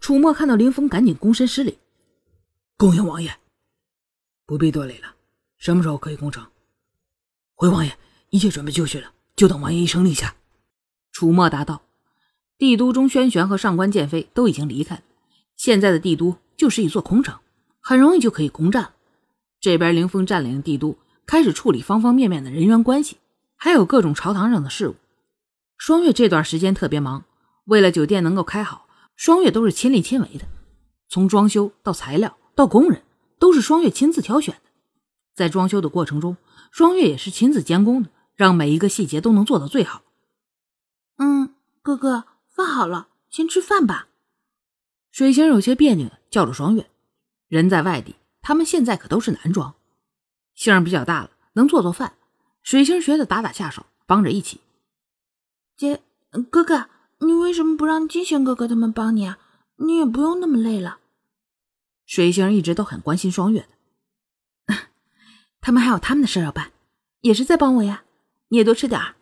楚墨看到林峰，赶紧躬身施礼：“恭迎王爷，不必多礼了。什么时候可以攻城？”回王爷，一切准备就绪了，就等王爷一声令下。楚墨答道：“帝都中，轩辕和上官剑飞都已经离开了，现在的帝都就是一座空城，很容易就可以攻占了。这边林峰占领帝都，开始处理方方面面的人员关系，还有各种朝堂上的事务。双月这段时间特别忙，为了酒店能够开好。”双月都是亲力亲为的，从装修到材料到工人，都是双月亲自挑选的。在装修的过程中，双月也是亲自监工的，让每一个细节都能做到最好。嗯，哥哥，饭好了，先吃饭吧。水星有些别扭的叫着双月。人在外地，他们现在可都是男装，星儿比较大了，能做做饭。水星学的打打下手，帮着一起。姐，哥哥。你为什么不让金星哥哥他们帮你啊？你也不用那么累了。水星一直都很关心双月的，他们还有他们的事要办，也是在帮我呀。你也多吃点儿。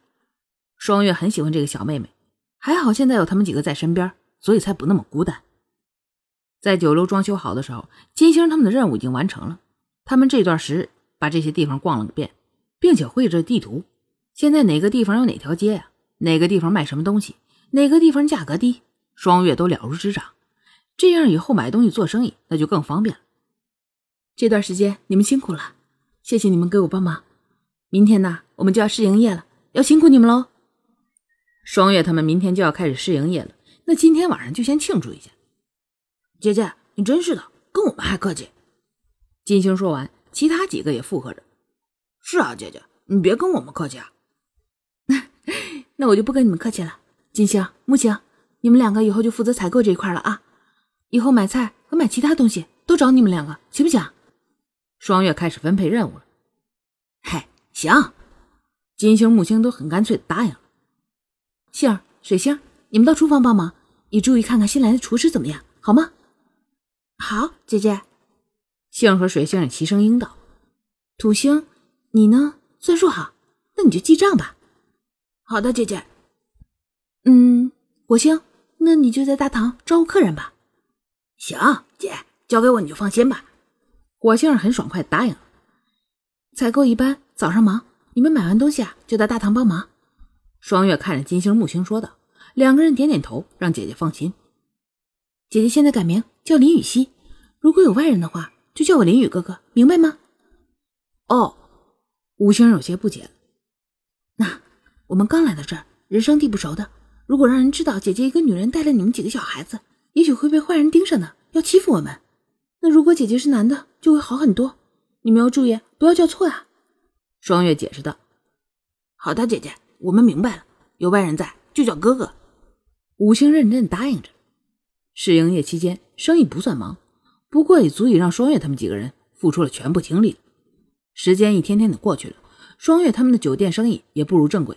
双月很喜欢这个小妹妹，还好现在有他们几个在身边，所以才不那么孤单。在酒楼装修好的时候，金星他们的任务已经完成了。他们这段时把这些地方逛了个遍，并且绘制地图。现在哪个地方有哪条街呀？哪个地方卖什么东西？哪个地方价格低，双月都了如指掌。这样以后买东西做生意那就更方便了。这段时间你们辛苦了，谢谢你们给我帮忙。明天呢，我们就要试营业了，要辛苦你们喽。双月他们明天就要开始试营业了，那今天晚上就先庆祝一下。姐姐，你真是的，跟我们还客气。金星说完，其他几个也附和着：“是啊，姐姐，你别跟我们客气啊。那我就不跟你们客气了。”金星、木星，你们两个以后就负责采购这一块了啊！以后买菜和买其他东西都找你们两个，行不行？双月开始分配任务了。嘿，行！金星、木星都很干脆的答应了。杏儿、水星，你们到厨房帮忙，也注意看看新来的厨师怎么样，好吗？好，姐姐。杏儿和水星也齐声应道。土星，你呢？算数好，那你就记账吧。好的，姐姐。嗯，火星，那你就在大堂招呼客人吧。行，姐，交给我你就放心吧。火星很爽快答应了。采购一般早上忙，你们买完东西啊，就在大堂帮忙。双月看着金星、木星说道。两个人点点头，让姐姐放心。姐姐现在改名叫林雨熙，如果有外人的话，就叫我林雨哥哥，明白吗？哦，五星有些不解了。那我们刚来到这儿，人生地不熟的。如果让人知道姐姐一个女人带了你们几个小孩子，也许会被坏人盯上呢，要欺负我们。那如果姐姐是男的，就会好很多。你们要注意，不要叫错啊。双月解释道：“好的，姐姐，我们明白了。有外人在，就叫哥哥。”五星认真答应着。试营业期间，生意不算忙，不过也足以让双月他们几个人付出了全部精力。时间一天天的过去了，双月他们的酒店生意也步入正轨。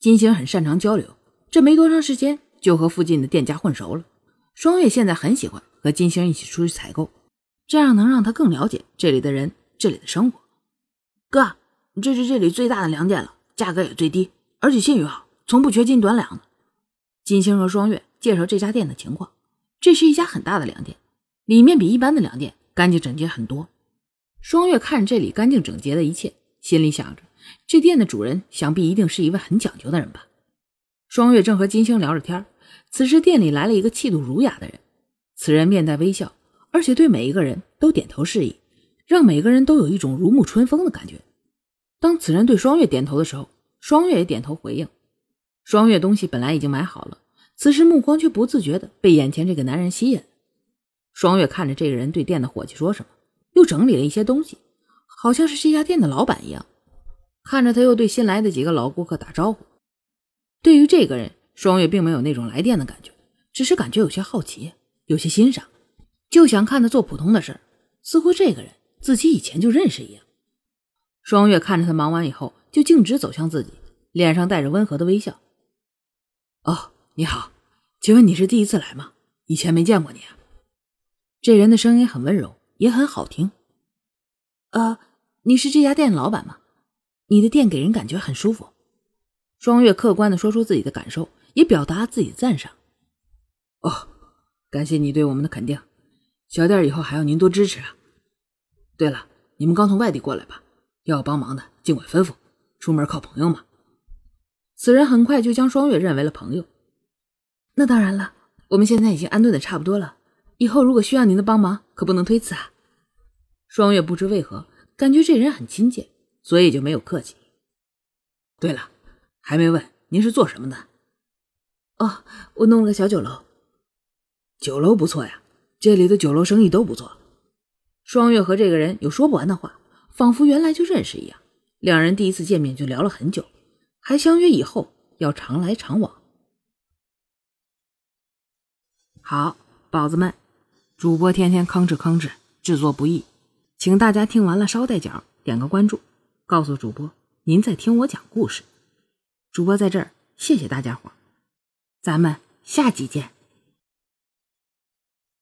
金星很擅长交流。这没多长时间，就和附近的店家混熟了。双月现在很喜欢和金星一起出去采购，这样能让他更了解这里的人、这里的生活。哥，这是这里最大的粮店了，价格也最低，而且信誉好，从不缺斤短两。金星和双月介绍这家店的情况。这是一家很大的粮店，里面比一般的粮店干净整洁很多。双月看着这里干净整洁的一切，心里想着，这店的主人想必一定是一位很讲究的人吧。双月正和金星聊着天，此时店里来了一个气度儒雅的人。此人面带微笑，而且对每一个人都点头示意，让每个人都有一种如沐春风的感觉。当此人对双月点头的时候，双月也点头回应。双月东西本来已经买好了，此时目光却不自觉的被眼前这个男人吸引。双月看着这个人对店的伙计说什么，又整理了一些东西，好像是这家店的老板一样。看着他又对新来的几个老顾客打招呼。对于这个人，双月并没有那种来电的感觉，只是感觉有些好奇，有些欣赏，就想看他做普通的事儿似乎这个人自己以前就认识一样。双月看着他忙完以后，就径直走向自己，脸上带着温和的微笑。哦，你好，请问你是第一次来吗？以前没见过你啊。这人的声音很温柔，也很好听。呃，你是这家店的老板吗？你的店给人感觉很舒服。双月客观的说出自己的感受，也表达自己的赞赏。哦，感谢你对我们的肯定，小店以后还要您多支持啊。对了，你们刚从外地过来吧？要帮忙的尽管吩咐，出门靠朋友嘛。此人很快就将双月认为了朋友。那当然了，我们现在已经安顿的差不多了，以后如果需要您的帮忙，可不能推辞啊。双月不知为何感觉这人很亲切，所以就没有客气。对了，还没问您是做什么的？哦，我弄了个小酒楼。酒楼不错呀，这里的酒楼生意都不错。双月和这个人有说不完的话，仿佛原来就认识一样。两人第一次见面就聊了很久，还相约以后要常来常往。好，宝子们，主播天天吭哧吭哧制作不易，请大家听完了捎带脚点个关注，告诉主播您在听我讲故事。主播在这儿，谢谢大家伙，咱们下集见。